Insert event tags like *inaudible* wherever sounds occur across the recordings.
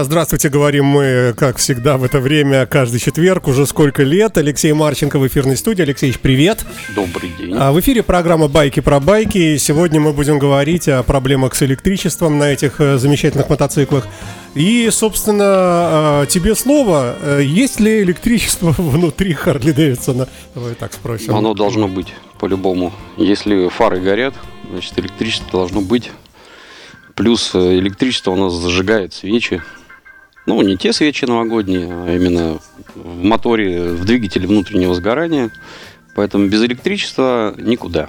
Здравствуйте, говорим мы, как всегда, в это время, каждый четверг, уже сколько лет. Алексей Марченко в эфирной студии. Алексеевич, привет. Добрый день. А в эфире программа «Байки про байки». Сегодня мы будем говорить о проблемах с электричеством на этих э, замечательных мотоциклах. И, собственно, э, тебе слово. Э, есть ли электричество *laughs* внутри Харли Дэвидсона? Давай так спросим. Оно должно быть, по-любому. Если фары горят, значит, электричество должно быть. Плюс электричество у нас зажигает свечи, ну, не те свечи новогодние, а именно в моторе, в двигателе внутреннего сгорания. Поэтому без электричества никуда.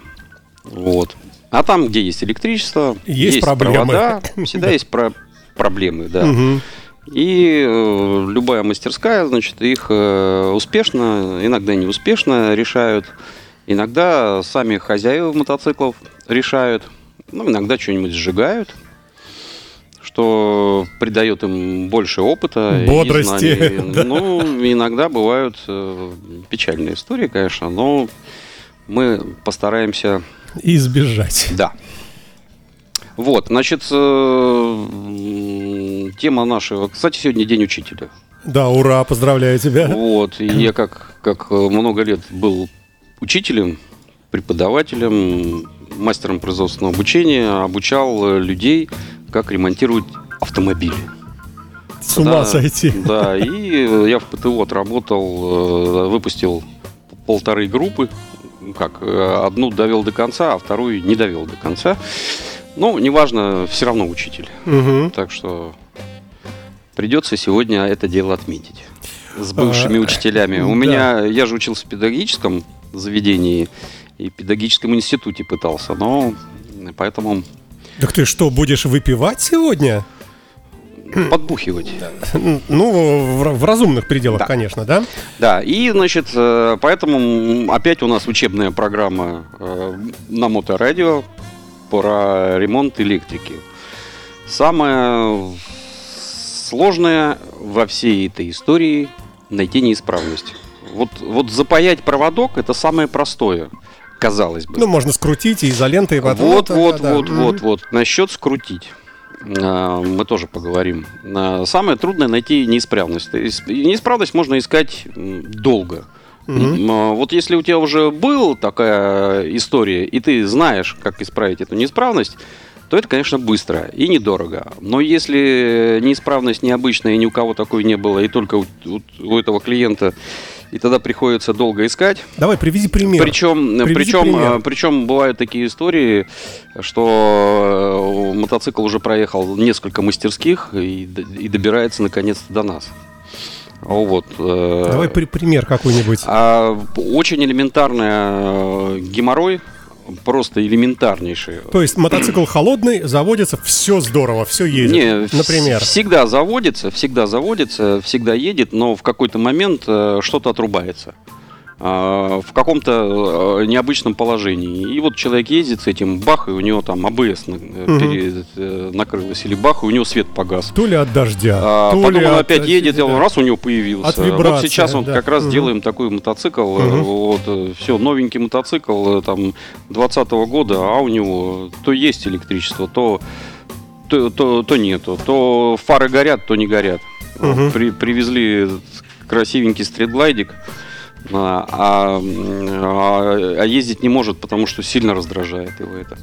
Вот. А там, где есть электричество, есть, есть проблемы. провода, всегда есть про проблемы, да. И э, любая мастерская, значит, их э, успешно, иногда неуспешно решают. Иногда сами хозяева мотоциклов решают. Ну, иногда что-нибудь сжигают что придает им больше опыта. Бодрости. И *laughs* да. Ну, иногда бывают э, печальные истории, конечно, но мы постараемся... Избежать. Да. Вот, значит, э, тема нашего... Кстати, сегодня День учителя. Да, ура, поздравляю тебя. Вот, и я как, как много лет был учителем, преподавателем, мастером производственного обучения, обучал людей как ремонтировать автомобили. С ума да, сойти. Да, и я в ПТО отработал, э, выпустил полторы группы. Как, э, одну довел до конца, а вторую не довел до конца. Ну, неважно, все равно учитель. Угу. Так что придется сегодня это дело отметить. С бывшими а, учителями. У да. меня, я же учился в педагогическом заведении и в педагогическом институте пытался, но поэтому так ты что, будешь выпивать сегодня? Подбухивать. Ну, в, разумных пределах, да. конечно, да? Да, и, значит, э, поэтому опять у нас учебная программа э, на моторадио про ремонт электрики. Самое сложное во всей этой истории найти неисправность. Вот, вот запаять проводок это самое простое казалось бы. Ну, можно скрутить и изолентой. Вот, вот, вот, да, вот, да. вот, вот. Насчет скрутить а, мы тоже поговорим. А, самое трудное найти неисправность. Неисправность можно искать долго. Угу. Вот если у тебя уже была такая история, и ты знаешь, как исправить эту неисправность, то это, конечно, быстро и недорого. Но если неисправность необычная, и ни у кого такой не было, и только у, у, у этого клиента и тогда приходится долго искать. Давай, привези пример. Причем, привези причем, пример. причем бывают такие истории, что э, мотоцикл уже проехал несколько мастерских и, и добирается наконец-то до нас. Вот. Э, Давай пример какой-нибудь. А, очень элементарный э, геморрой просто элементарнейшие. То есть мотоцикл холодный, заводится, все здорово, все едет. Не, например. Всегда заводится, всегда заводится, всегда едет, но в какой-то момент э, что-то отрубается. А, в каком-то э, необычном положении. И вот человек ездит с этим, бах, и у него там АБС угу. перед, э, накрылось, или бах, и у него свет погас. То ли от дождя, а, то Потом ли он от, опять едет, да. и раз у него появился. От вибрации, вот сейчас он да. как раз угу. делаем такой мотоцикл, угу. вот, все, новенький мотоцикл, там, 20 года, а у него то есть электричество, то, то, то, то нету, то фары горят, то не горят. Угу. При, привезли красивенький стритлайдик, а, а, а ездить не может, потому что сильно раздражает его это.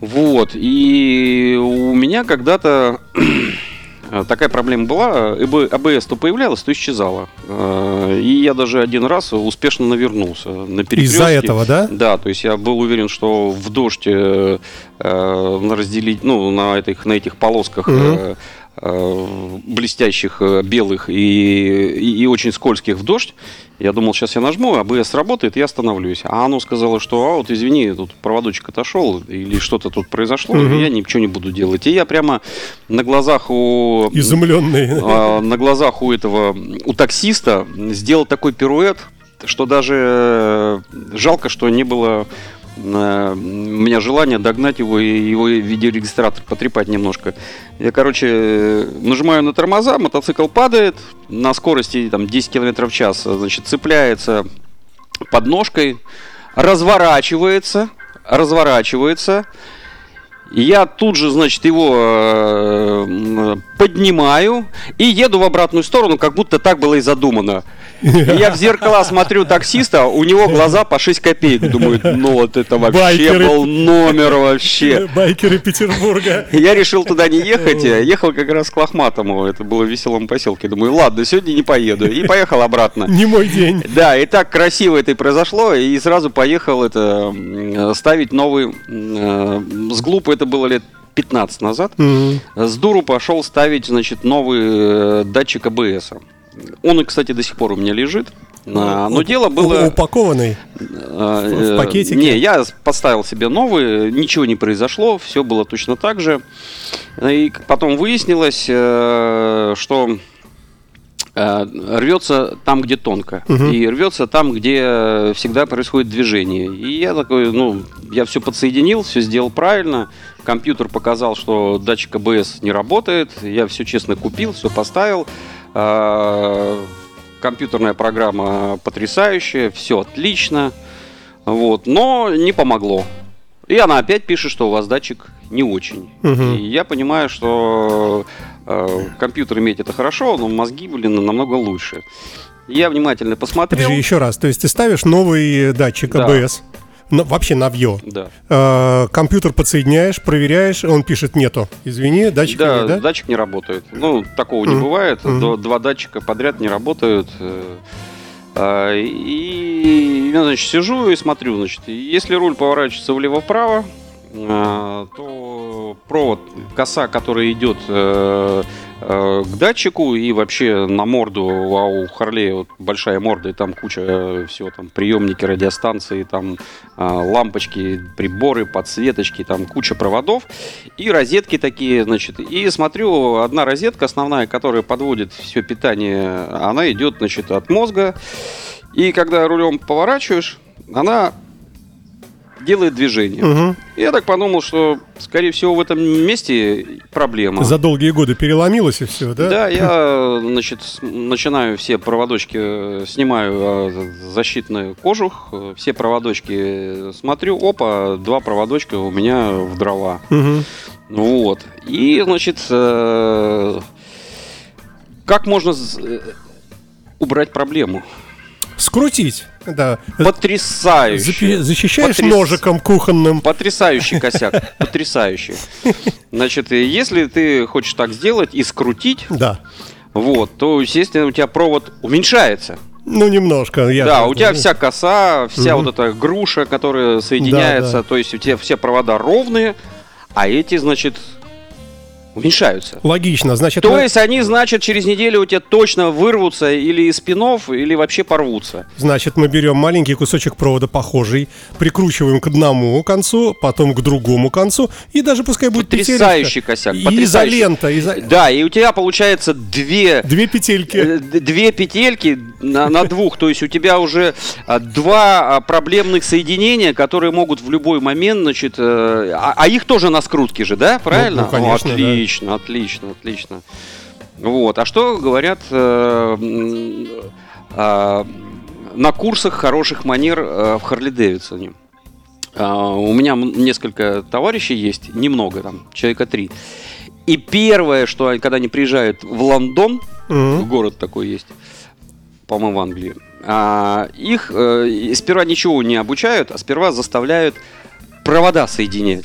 Вот, и у меня когда-то *clears throat* такая проблема была, АБС то появлялась, то исчезала. И я даже один раз успешно навернулся на Из-за этого, да? Да, то есть я был уверен, что в дождь э, э разделить, ну, на этих, на этих полосках угу. Э, блестящих, э, белых и, и, и очень скользких в дождь. Я думал, сейчас я нажму, АБС работает, и я остановлюсь. А оно сказало, что, а вот извини, тут проводочек отошел, или что-то тут произошло, угу. я ничего не буду делать. И я прямо на глазах у... Изумленный. А, на глазах у этого, у таксиста сделал такой пируэт, что даже э, жалко, что не было у меня желание догнать его и его видеорегистратор потрепать немножко. Я, короче, нажимаю на тормоза, мотоцикл падает на скорости там, 10 км в час, значит, цепляется подножкой, разворачивается, разворачивается, И я тут же, значит, его э, поднимаю и еду в обратную сторону, как будто так было и задумано. И я в зеркало смотрю таксиста, у него глаза по 6 копеек. Думаю, ну вот это вообще Байкеры. был номер вообще. Байкеры Петербурга. Я решил туда не ехать, а ехал как раз к Лохматому. Это было в веселом поселке. Думаю, ладно, сегодня не поеду. И поехал обратно. Не мой день. Да, и так красиво это и произошло, и сразу поехал это ставить новый э, с глупо это было лет 15 назад. С дуру пошел ставить, значит, новый э, датчик АБС. Он, кстати, до сих пор у меня лежит. А, Но дело было... Упакованный. э, в э, пакетике? Не, я поставил себе новый, ничего не произошло, все было точно так же. И потом выяснилось, э, что рвется там, где тонко. Мгм. И рвется там, где всегда происходит движение. И я такой, ну, я все подсоединил, все сделал правильно. Компьютер показал, что датчик АБС не работает. Я все честно купил, все поставил. А, Компьютерная программа потрясающая, все отлично. Вот, но не помогло. И она опять пишет, что у вас датчик не очень. Мгм. И я понимаю, что э, компьютер иметь это хорошо, но мозги, блин, намного лучше. Я внимательно посмотрел. Подожди, еще раз. То есть ты ставишь новый датчик Да. АБС, ну, вообще навье. Да. Э, компьютер подсоединяешь, проверяешь, он пишет нету. Извини, датчика Да, нет, да? датчик не работает. Ну, такого не Мгм. бывает. Мгм. До- Два датчика подряд не работают. Э, а, И я, значит, сижу и смотрю, значит, если руль поворачивается влево-вправо, а, то провод, коса, которая идет э, э, к датчику и вообще на морду, а у Харлея вот большая морда, и там куча э, всего, там приемники, радиостанции, там а, лампочки, приборы, подсветочки, там куча проводов и розетки такие, значит. И смотрю, одна розетка основная, которая подводит все питание, она идет, значит, от мозга. И когда рулем поворачиваешь, она делает движение. И Я так подумал, что, скорее всего, в этом месте проблема. За долгие годы переломилось и все, да? Да, я, значит, начинаю все проводочки, э, снимаю э, защитный кожух, э, все проводочки э, смотрю, опа, два проводочка у меня в дрова. Ну Вот. И, значит, как можно убрать проблему? Скрутить, да. Потрясающе. Защищаешь Потряс- ножиком кухонным. Потрясающий *laughs* косяк, потрясающий. Значит, если ты хочешь так сделать и скрутить, Да. вот, то, естественно, у тебя провод уменьшается. Ну, немножко. Я да, у тебя вся коса, вся Мгм. вот эта груша, которая соединяется, Да, да. то есть у тебя все провода ровные, а эти, значит, уменьшаются. Логично. Значит, То мы- есть они, значит, через неделю у тебя точно вырвутся или из спинов, или вообще порвутся. Значит, мы берем маленький кусочек провода похожий, прикручиваем к одному концу, потом к другому концу, и даже пускай будет Потрясающий петелечка. косяк, И потрясающий. изолента. изо- Да, и у тебя получается две Две петельки. Э, Две петельки на, на двух, то есть у тебя уже а, два а, проблемных соединения, которые могут в любой момент, значит, э, а, а их тоже на скрутке же, да, правильно? ну, конечно, О, отлично, отлично, отлично. Вот, а что говорят э, м, а, на курсах хороших манер э, в Харли Дэвидсоне? А, У меня несколько товарищей есть, немного там, человека три. И первое, что когда они приезжают в Лондон, Мгм. город такой есть, по-моему, в Англии. А, их э, сперва ничего не обучают, а сперва заставляют провода соединять.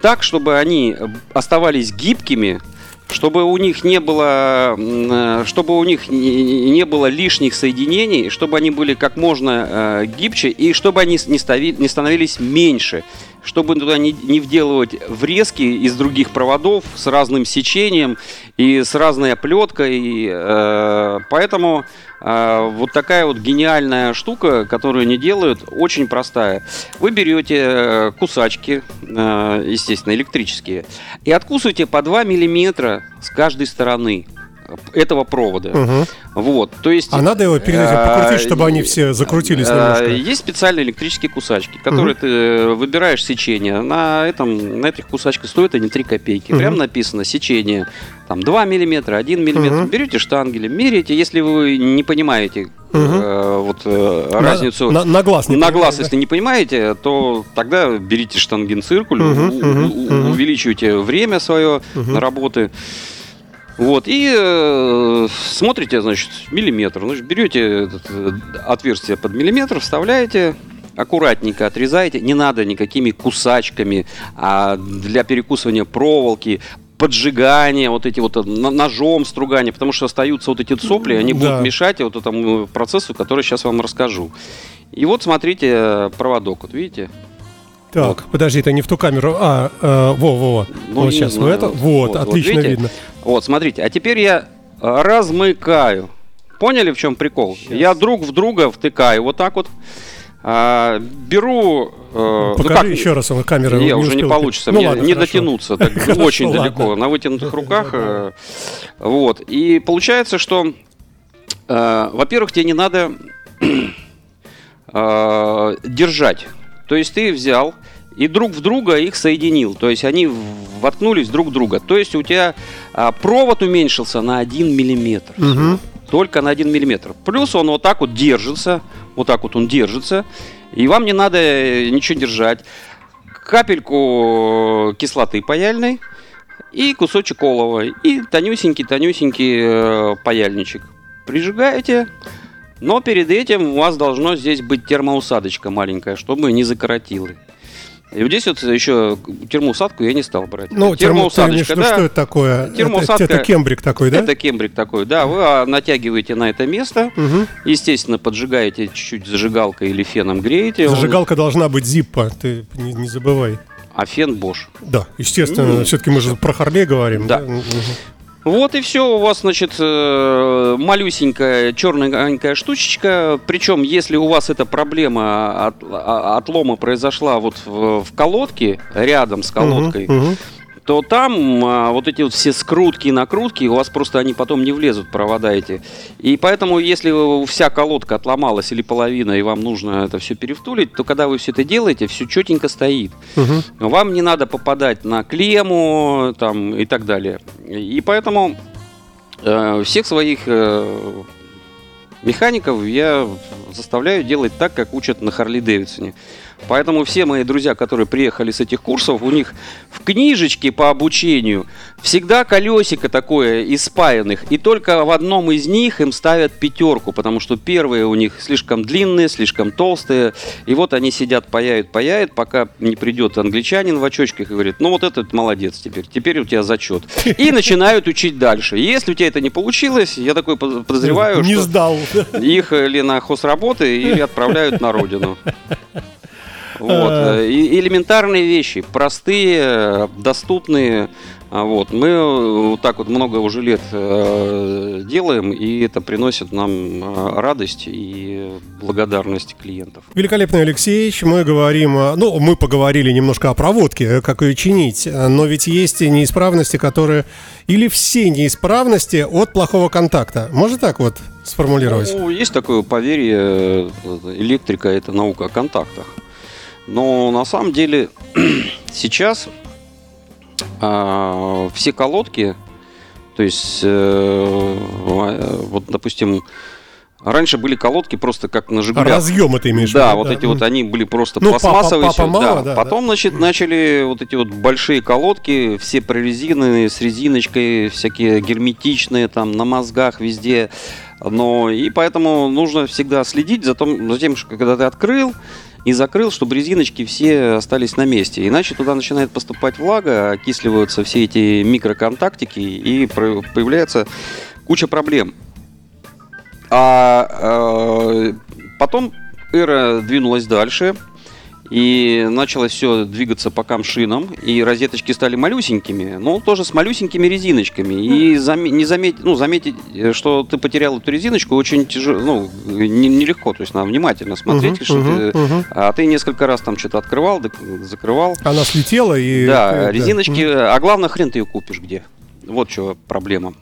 Так, чтобы они оставались гибкими, чтобы у них не было, э, чтобы у них не было лишних соединений, чтобы они были как можно э, гибче и чтобы они не, стави- не становились меньше, чтобы туда не, не вделывать врезки из других проводов с разным сечением и с разной оплеткой. э, поэтому вот такая вот гениальная штука, которую они делают, очень простая. Вы берете э, кусачки, э, естественно, электрические, и откусываете по 2 миллиметра с каждой стороны. Этого провода. Угу. Вот, то есть... А надо его перед этим покрутить, чтобы они все закрутились немножко? Есть специальные электрические кусачки, которые угу. ты выбираешь сечение. На, этом, на этих кусачках стоят они 3 копейки. Угу. Прям написано сечение там 2 миллиметра, 1 миллиметр. Угу. Берете штангели, меряете. Если вы не понимаете угу. э, вот, э, на, разницу на, на глаз, не на глаз, если не понимаете, то тогда берите штангенциркуль, угу, у, угу, увеличивайте время свое угу. на работы. Вот, и э, смотрите, значит, миллиметр. Значит, берете этот, э, отверстие под миллиметр, вставляете, аккуратненько отрезаете. Не надо никакими кусачками а для перекусывания проволоки, поджигания, вот эти вот э, ножом стругания, потому что остаются вот эти сопли, они да. будут мешать вот этому процессу, который сейчас вам расскажу. И вот смотрите э, проводок, вот видите? Так, вот. подожди, это не в ту камеру. А, э, во, во, во. Ну, вот сейчас, знаю. это. Вот, вот отлично вот видно. Вот, смотрите, а теперь я размыкаю. Поняли, в чем прикол? Сейчас. Я друг в друга втыкаю вот так вот. А, беру... Э, Покажи ну как, еще раз, камера не, не уже не получится, ну, мне ладно, не хорошо. дотянуться так, *laughs* хорошо, очень ладно. далеко, на вытянутых руках. Э, вот, и получается, что, э, во-первых, тебе не надо *clears throat* э, держать. То есть ты взял и друг в друга их соединил. То есть они воткнулись друг в друга. То есть у тебя а, провод уменьшился на 1 миллиметр. Угу. Только на 1 миллиметр. Плюс он вот так вот держится. Вот так вот он держится. И вам не надо э, ничего держать. Капельку кислоты паяльной и кусочек олова. И тонюсенький-тонюсенький э, паяльничек. Прижигаете. Но перед этим у вас должно здесь быть термоусадочка маленькая, чтобы не закоротило. И вот здесь вот еще термоусадку я не стал брать. Ну, термоусадочка, да. Что это такое? Термоусадка. Это, это кембрик такой, да? Это кембрик такой, да. Вы а, натягиваете на это место, угу. естественно, поджигаете чуть-чуть зажигалкой или феном греете. Зажигалка Он... должна быть зиппа, ты не, не забывай. А фен Bosch. Да, естественно. Mm. Все-таки мы же про Харлей говорим. Да. да? Вот и все, у вас, значит, э, малюсенькая черненькая штучечка. Причем, если у вас эта проблема от, отлома произошла вот в, в колодке, рядом с колодкой, угу, угу то там а, вот эти вот все скрутки и накрутки, у вас просто они потом не влезут, провода эти. И поэтому, если вся колодка отломалась или половина, и вам нужно это все перевтулить, то когда вы все это делаете, все четенько стоит. Угу. Вам не надо попадать на клемму там, и так далее. И поэтому э, всех своих э, механиков я заставляю делать так, как учат на Харли Дэвидсоне. Поэтому все мои друзья, которые приехали с этих курсов, у них в книжечке по обучению всегда колесико такое из спаянных. И только в одном из них им ставят пятерку, потому что первые у них слишком длинные, слишком толстые. И вот они сидят, паяют, паяют, пока не придет англичанин в очочках и говорит, ну вот этот молодец теперь, теперь у тебя зачет. И *laughs* начинают учить дальше. Если у тебя это не получилось, я такой подозреваю, не что сдал. их или на хозработы, или отправляют на родину. *laughs* Вот. Э, элементарные вещи, простые, доступные. А вот. Мы вот так вот много уже лет э, делаем, и это приносит нам э, радость и благодарность клиентов. Великолепный Алексеевич, мы говорим, ну, мы поговорили немножко о проводке, как ее чинить, но ведь есть неисправности, которые, или все неисправности от плохого контакта. Можно так вот сформулировать? Ну, есть такое поверье, электрика – это наука о контактах. Но на самом деле *clears throat* сейчас э, все колодки, то есть, э, вот, допустим, Раньше были колодки просто как на Жигулях. Разъем это имеешь Да, вот эти вот они были просто ну, пластмассовые. Папа, папа мало, да. да. Потом, да. значит, начали вот эти вот большие колодки, все прорезиненные, с резиночкой, всякие герметичные, там, на мозгах везде. Но и поэтому нужно всегда следить за, том, за тем, что когда ты открыл, и закрыл, чтобы резиночки все остались на месте. Иначе туда начинает поступать влага, окисливаются все эти микроконтактики и появляется куча проблем. А, а потом эра двинулась дальше. И началось все двигаться по камшинам, и розеточки стали малюсенькими, но тоже с малюсенькими резиночками. И зам, не заметить, ну, заметить, что ты потерял эту резиночку, очень тяжело, ну, нелегко, не то есть надо внимательно смотреть, uh-huh, что uh-huh, ты, uh-huh. а ты несколько раз там что-то открывал, закрывал. Она слетела и... Да, резиночки, uh-huh. а главное, хрен ты ее купишь где. Вот что проблема.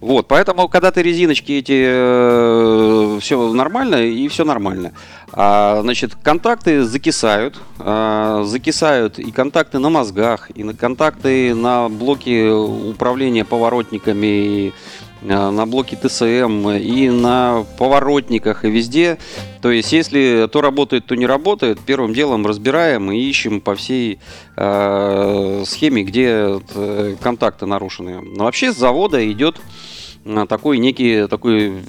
Вот, поэтому, когда ты резиночки эти, э, все нормально и все нормально. А, значит, контакты закисают, а, закисают и контакты на мозгах, и на контакты на блоке управления поворотниками, и на блоке ТСМ и на поворотниках и везде. То есть, если то работает, то не работает, первым делом разбираем и ищем по всей э, схеме, где э, контакты нарушены. Но вообще с завода идет такой некий такой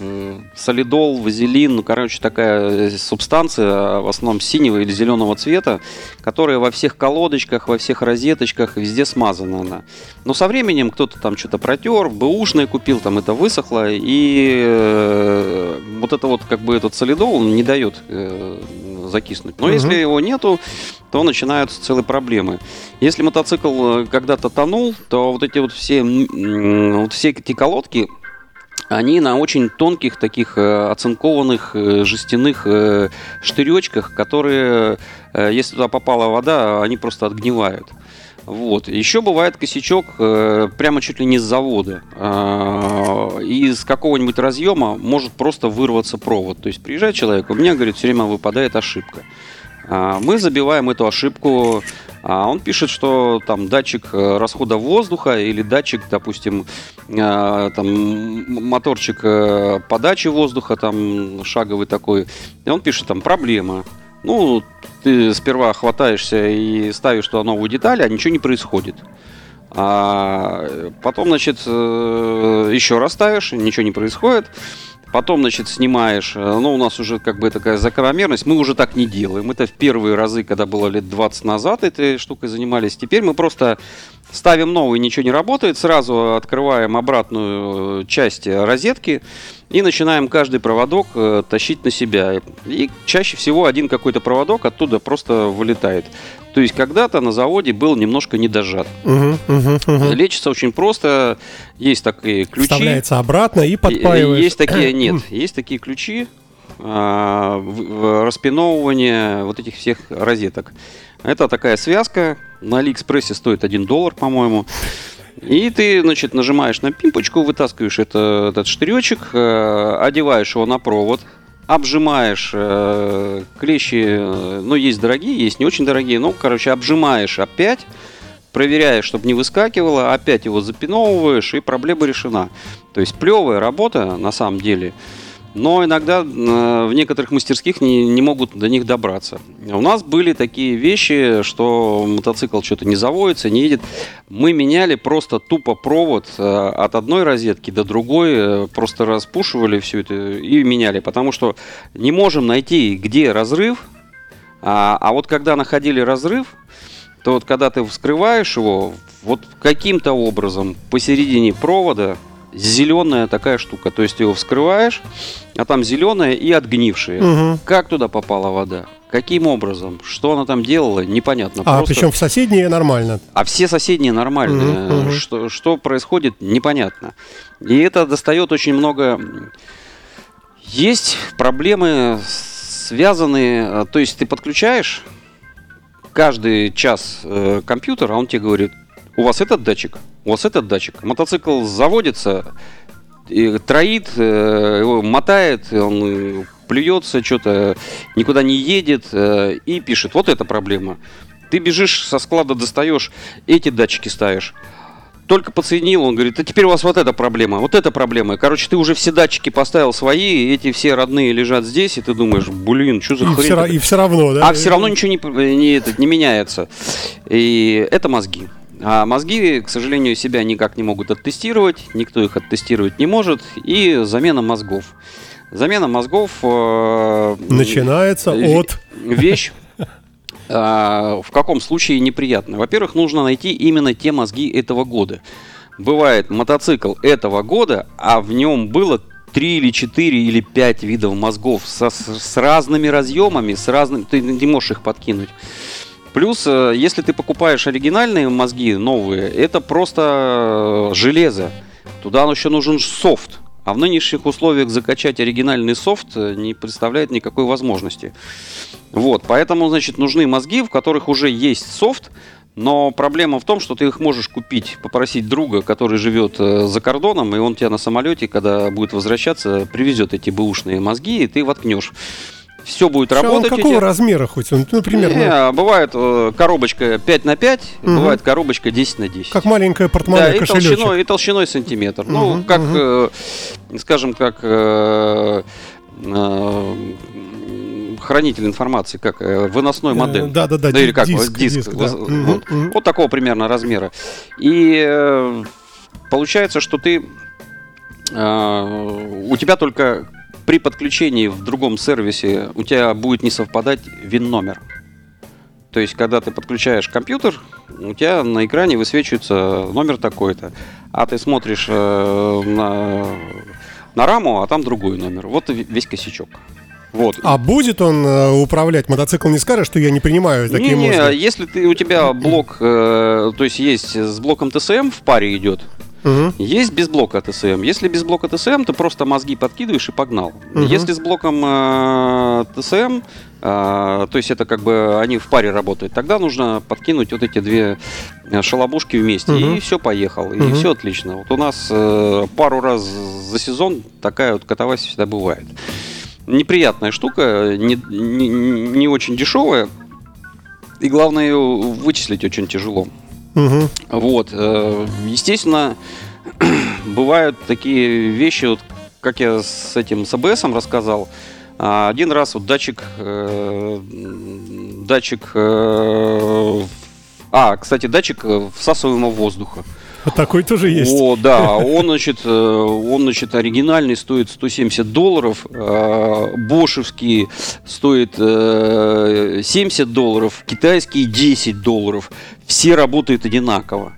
солидол, вазелин, ну, короче, такая субстанция, в основном синего или зеленого цвета, которая во всех колодочках, во всех розеточках, везде смазана она. Но со временем кто-то там что-то протер, бэушное купил, там это высохло, и э, вот это вот как бы этот солидол не дает э, закиснуть. Но угу. если его нету, то начинаются целые проблемы. Если мотоцикл э, когда-то тонул, то вот эти вот все, вот все эти колодки, они на очень тонких таких э, оцинкованных э, жестяных э, штыречках, которые, если туда попала вода, они просто отгнивают. Вот. Еще бывает косячок прямо чуть ли не с завода. Из какого-нибудь разъема может просто вырваться провод. То есть приезжает человек, у меня, говорит, все время выпадает ошибка. Мы забиваем эту ошибку он пишет, что там датчик э, расхода воздуха или датчик, допустим, э, там моторчик э, подачи воздуха, там шаговый такой. И он пишет там проблема. Ну, ты сперва хватаешься и ставишь туда новую деталь, а ничего не происходит. А потом, значит, еще раз ставишь, ничего не происходит. Потом, значит, снимаешь, э, ну, у нас уже как бы такая закономерность, мы уже так не делаем. Это в первые разы, когда было лет 20 назад этой штукой занимались. Теперь мы просто ставим новый, ничего не работает, сразу открываем обратную часть розетки и начинаем каждый проводок э, тащить на себя. И чаще всего один какой-то проводок оттуда просто вылетает. То есть когда-то на заводе был немножко недожат. Угу, угу, угу. Лечится очень просто. Есть такие ключи. Вставляется обратно и подпаивается. Есть такие, *clears throat* нет, есть такие ключи а, распиновывания вот этих всех розеток. Это такая связка. На Алиэкспрессе стоит 1 доллар, по-моему. И ты, значит, нажимаешь на пимпочку, вытаскиваешь это, этот штыречек, э, одеваешь его на провод, обжимаешь э, клещи, э, ну, есть дорогие, есть не очень дорогие, ну, короче, обжимаешь опять, проверяешь, чтобы не выскакивало, опять его запиновываешь, и проблема решена. То есть плевая работа, на самом деле, но иногда э, в некоторых мастерских не, не могут до них добраться. У нас были такие вещи, что мотоцикл что-то не заводится, не едет. Мы меняли просто тупо провод э, от одной розетки до другой, э, просто распушивали все это и меняли, потому что не можем найти, где разрыв, а, а вот когда находили разрыв, то вот когда ты вскрываешь его, вот каким-то образом посередине провода зеленая такая штука. То есть его вскрываешь, а там зеленая и отгнившая. Угу. Как туда попала вода? Каким образом? Что она там делала? Непонятно. А, Просто... причем в соседние нормально. А все соседние нормальные. Угу, угу. Что, что происходит, непонятно. И это достает очень много... Есть проблемы, связанные... То есть ты подключаешь каждый час э, компьютер, а он тебе говорит, у вас этот датчик, у вас этот датчик. Мотоцикл заводится, и троит, э, его мотает, он плюется, что-то никуда не едет э, и пишет, вот эта проблема. Ты бежишь со склада, достаешь, эти датчики ставишь. Только подсоединил, он говорит, а теперь у вас вот эта проблема, вот эта проблема. Короче, ты уже все датчики поставил свои, эти все родные лежат здесь, и ты думаешь, блин, что за и хрень? Все, и все равно, да? А все равно ничего не, не, это, не меняется. И это мозги. А мозги, к сожалению, себя никак не могут оттестировать, никто их оттестировать не может, и замена мозгов. Замена мозгов... Э, Начинается э, от... Вещь, э, в каком случае неприятно. Во-первых, нужно найти именно те мозги этого года. Бывает мотоцикл этого года, а в нем было 3 или 4 или 5 видов мозгов со, с разными разъемами, с разными... Ты не можешь их подкинуть. Плюс, э, если ты покупаешь оригинальные мозги, новые, это просто э, железо. Туда еще нужен софт. А в нынешних условиях закачать оригинальный софт э, не представляет никакой возможности. Вот, поэтому, значит, нужны мозги, в которых уже есть софт, Но проблема в том, что ты их можешь купить, попросить друга, который живет за кордоном, и он тебя на самолете, когда будет возвращаться, привезет эти бэушные мозги, и ты воткнешь все будет а работать. Он какого размера хоть? Он, ну, примерно, Не, бывает э, коробочка 5 на 5, Мгм. бывает коробочка 10 на 10. как маленькая да, портмоне, и кошелечек. толщиной, и толщиной сантиметр. ну, Мгм, как, мгм. э, скажем, как э, э, хранитель информации, как э, выносной модем. Да, да, да. Да, или как, диск, диск, диск, да. вот. мгм. Вот такого примерно размера. И э, получается, что ты э, у тебя только при подключении в другом сервисе у тебя будет не совпадать вин-номер. То есть, когда ты подключаешь компьютер, у тебя на экране высвечивается номер такой-то, а ты смотришь э, на, на раму, а там другой номер. Вот весь косячок. Вот. А будет он э, управлять мотоцикл? Не скажешь, что я не принимаю такие не, не, мозги? если ты, у тебя блок, э, то есть есть с блоком ТСМ в паре идет, Мгм. есть без блока ТСМ. Если без блока ТСМ, ты просто мозги подкидываешь и погнал. Мгм. Если с блоком э, ТСМ, э, то есть это как бы они в паре работают, тогда нужно подкинуть вот эти две э, шалобушки вместе, Мгм. и все поехал, и все отлично. Вот у нас э, пару раз за сезон такая вот катавасия всегда бывает. Неприятная штука, не, не, не очень дешевая, и главное ее вычислить очень тяжело. Мгм. Вот, э, естественно, *clears throat* бывают такие вещи, вот, как я с этим с АБСом рассказал. А, Один раз вот датчик, э, датчик, э, а, кстати, датчик всасываемого воздуха. Такой тоже есть. О, да, он, значит, э, он, значит, оригинальный стоит 170 долларов, э, бошевский стоит э, 70 долларов, китайский 10 долларов. Все работают одинаково.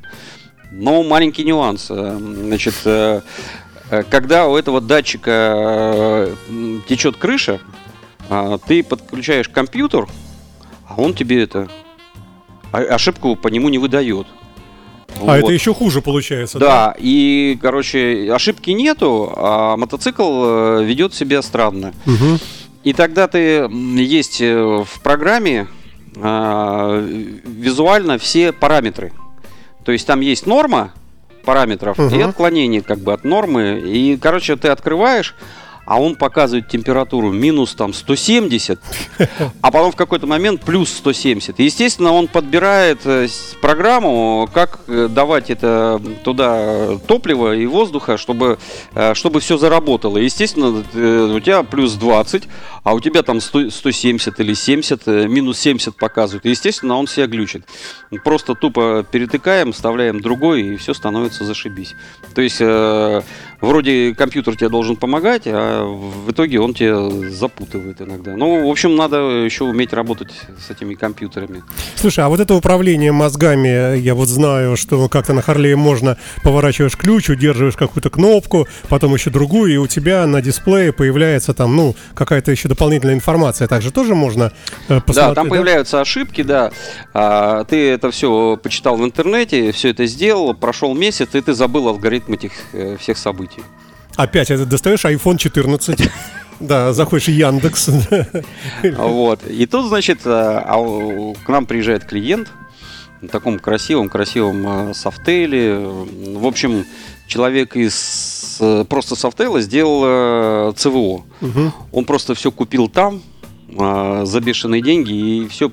Но маленький нюанс. э, Значит, э, э, когда у этого датчика э, течет крыша, а, ты подключаешь компьютер, а он тебе это а- ошибку по нему не выдает. А Вот. это еще хуже получается. Да, и, короче, ошибки нету, а мотоцикл э, ведет себя странно. Мгм. И тогда ты есть э, в программе а, визуально все параметры. То есть там есть норма параметров и Мгм. отклонение как бы от нормы. И, короче, ты открываешь, а он показывает температуру минус там 170, а потом в какой-то момент плюс 170. И, естественно, он подбирает э, программу, как э, давать это туда топливо и воздуха, чтобы, э, чтобы все заработало. Естественно, у тебя плюс 20, а у тебя там 100 170 или 70, э, минус 70 показывает. Естественно, он себя глючит. Просто тупо перетыкаем, вставляем другой, и все становится зашибись. То есть, вроде компьютер тебе должен помогать, а в итоге он тебя запутывает иногда. Ну, в общем, надо еще уметь работать с этими компьютерами. Слушай, а вот это управление мозгами, я вот знаю, что как-то на Харлее можно поворачиваешь ключ, удерживаешь какую-то кнопку, потом еще другую, и у тебя на дисплее появляется там, ну, какая-то еще дополнительная информация. Также тоже можно э, посмотреть. да, там появляются ошибки, да. А, ты это все почитал в интернете, все это сделал, прошел месяц, и ты забыл алгоритм этих э, всех событий. Опять это достаешь iPhone 14. *laughs* Да, заходишь в Яндекс. *laughs* Вот. И тут, значит, а, а к нам приезжает клиент на таком красивом, красивом а, софтейле. В общем, человек из э, просто софтейла сделал э, ЦВО. Мгм. Он просто все купил там за бешеные деньги и все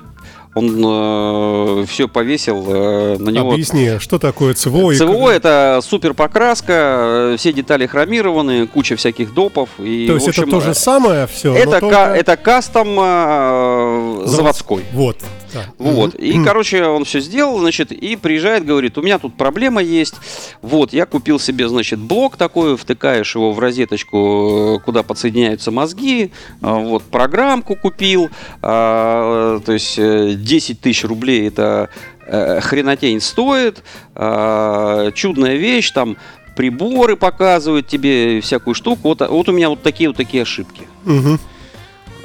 он все повесил э, на него. Объясни, что такое ЦВО? ЦВО это супер покраска, э, все детали хромированы, куча всяких допов. И, То есть это общем, то же э, самое все? это, ка- это кастом э, заводской. Вот. Да. Вот. Мгм. И, короче, он все сделал, значит, и приезжает, говорит, у меня тут проблема есть. Вот, я купил себе, значит, блок такой, втыкаешь его в розеточку, э, куда подсоединяются мозги. А, Вот, программку купил. а, То есть э, 10 тысяч рублей это э, хренотень стоит. а, Чудная вещь, там приборы показывают тебе всякую штуку. Вот, вот у меня вот такие вот такие ошибки. Мгм.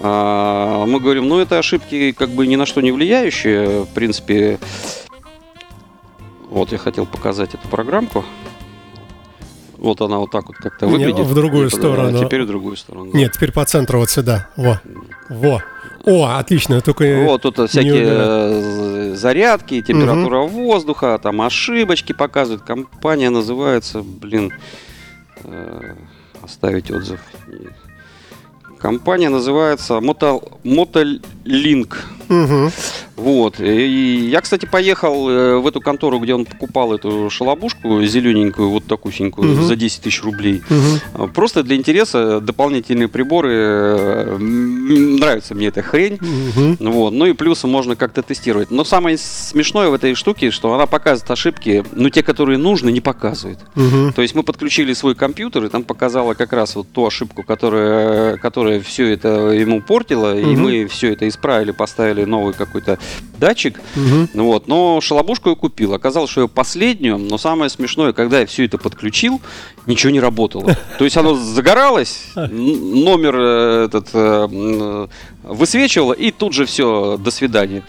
А, Мы говорим, ну это ошибки как бы ни на что не влияющие. В принципе, вот я хотел показать эту программку. Вот она вот так вот как-то Не, выглядит. в другую а сторону. Теперь в другую сторону. Нет, теперь по центру вот сюда. Во. Во. О, отлично, только... Вот тут всякие э, зарядки, температура воздуха, там ошибочки показывают. Компания называется, блин, э, оставить отзыв. Компания называется Moto, Motolink. Мгм. Вот. И я, кстати, поехал э, в эту контору, где он покупал эту шалобушку зелененькую, вот такусенькую, Мгм. за 10 тысяч рублей. А, Просто для интереса дополнительные приборы. э, Нравится мне эта хрень. Мгм. Вот. Ну и плюсы можно как-то тестировать. Но самое смешное в этой штуке, что она показывает ошибки, но те, которые нужны, не показывает. Мгм. То есть мы подключили свой компьютер, и там показала как раз вот ту ошибку, которая, которая все это ему портила, и Мгм. мы все это исправили, поставили новый какой-то датчик. Ну Вот. Но шалобушку я купил. Оказалось, что я последнюю, но самое смешное, когда я все это подключил, ничего не работало. *laughs* То есть оно загоралось, номер э, этот э, э, высвечивало, и тут же все, до свидания.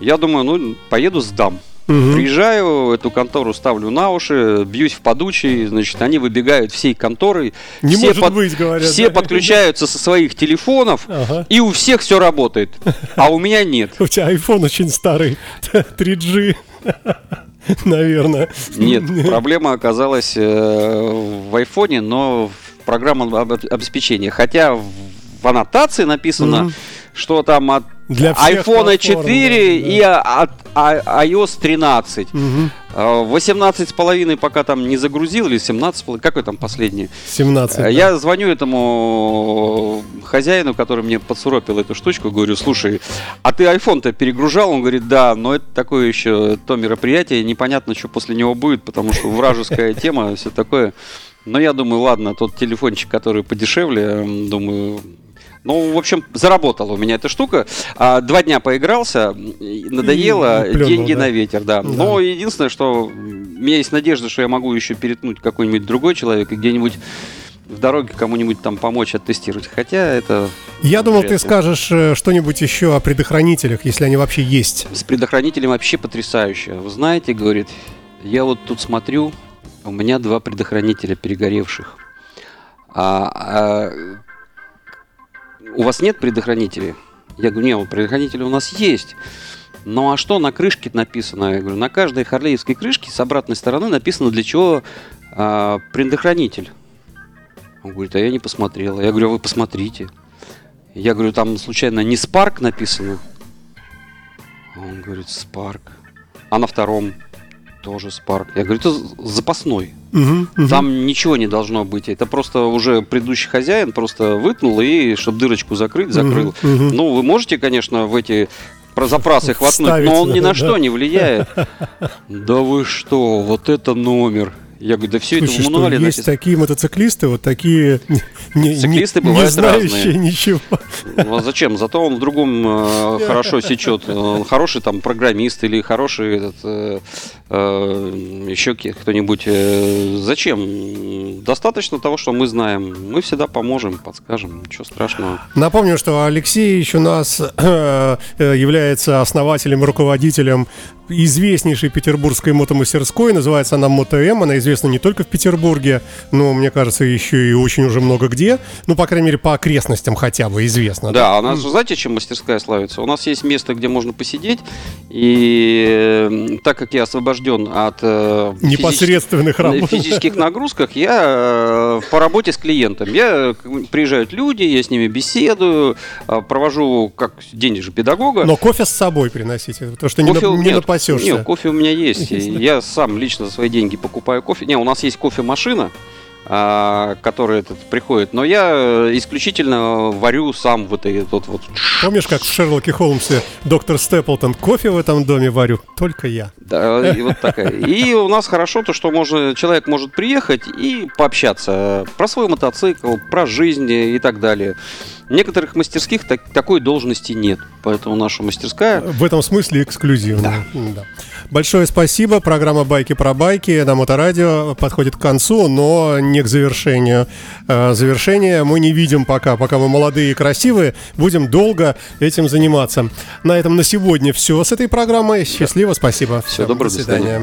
Я думаю, ну, поеду сдам. Мгм. Приезжаю, эту контору ставлю на уши, бьюсь в подучий, значит, они выбегают всей конторой. Не все может под- быть, говорят. Все да? подключаются со своих телефонов, Ага. и у всех все работает, а у меня нет. *laughs* У тебя iPhone очень старый, *laughs* 3G, *laughs* наверное. Нет, проблема оказалась э, в айфоне, но в программном об- обеспечении. Хотя в аннотации написано, Мгм. что там от Для всех iPhone платформ, 4 да, и от а- iOS 13. Мгм. А, 18,5 пока там не загрузил, или 17,5, какой там последний? 17. Э, да. Я звоню этому хозяину, который мне подсуропил эту штучку, говорю, слушай, а ты iPhone-то перегружал? Он говорит, да, но это такое еще то мероприятие, непонятно, что после него будет, потому что вражеская *laughs* тема, все такое. Но я думаю, ладно, тот телефончик, который подешевле, думаю, ну, в общем, заработала у меня эта штука. А, два дня поигрался, надоело, И плюнул, деньги да? на ветер, да. Да. Но единственное, что у меня есть надежда, что я могу еще перетнуть какой-нибудь другой человек и где-нибудь в дороге кому-нибудь там помочь оттестировать. Хотя это Я думал, ты скажешь э, что-нибудь еще о предохранителях, если они вообще есть. с предохранителем вообще потрясающе. Вы знаете, говорит, я вот тут смотрю, у меня два предохранителя перегоревших. А, а, у вас нет предохранителей? Я говорю, нет, предохранители у нас есть. Ну а что на крышке написано? Я говорю, на каждой харлеевской крышке с обратной стороны написано, для чего а, предохранитель. Он говорит, а я не посмотрел. Я говорю, а вы посмотрите. Я говорю, там случайно не Spark написано? А Он говорит, Spark. А на втором тоже Spark. Я говорю, это запасной. Мгм, мгм. Там ничего не должно быть. Это просто уже предыдущий хозяин просто вытнул и, чтобы дырочку закрыть, закрыл. Мгм, мгм. Ну, вы можете, конечно, в эти про запасы хватнуть, Вставить, но он ни на да. что не влияет. *laughs* Да вы что, вот это номер. Я говорю, да все это Слушай, в что мануале есть написано. такие мотоциклисты, вот такие *laughs* не, не- Циклисты не бывают знающие разные. ничего. Ну, а зачем? Зато он в другом э, *laughs* хорошо сечет. Он хороший там программист или хороший этот, э, э, еще кто-нибудь. э, зачем? Достаточно того, что мы знаем. Мы всегда поможем, подскажем. Ничего страшного. Напомню, что Алексей у нас э, э, является основателем, руководителем известнейшей петербургской мотомастерской. Называется она МотоМ. Она известна не только в Петербурге, но, мне кажется, еще и очень уже много где. Ну, по крайней мере, по окрестностям хотя бы известно. Да, а у нас, знаете, чем мастерская славится? У нас есть место, где можно посидеть, и э, так как я освобожден от э, физических- Непосредственных на работ. физических нагрузках, я э, по работе с клиентом. Я приезжают люди, я с ними беседую, э, провожу как день же педагога. Но кофе с собой приносите, потому что не, Кофе на- у- не нет, напасешься. Нет, кофе у меня есть. *laughs* Я сам лично за свои деньги покупаю кофе. Не, у нас есть кофемашина, а, которая этот, приходит. Но я э, исключительно варю сам вот этот вот. Помнишь, как в Шерлоке Холмсе доктор Степлтон кофе в этом доме варю? Только я. Да, и вот такая. И у нас хорошо то, что можно, человек может приехать и пообщаться про свой мотоцикл, про жизнь и так далее. В некоторых мастерских так- такой должности нет, поэтому наша мастерская В этом смысле эксклюзивно. Да. Большое спасибо. Программа «Байки про байки» на Моторадио подходит к концу, но не к завершению. Э, Завершение мы не видим пока. Пока мы молодые и красивые, будем долго этим заниматься. На этом на сегодня все с этой программой. Счастливо, спасибо. Всего доброго, до свидания.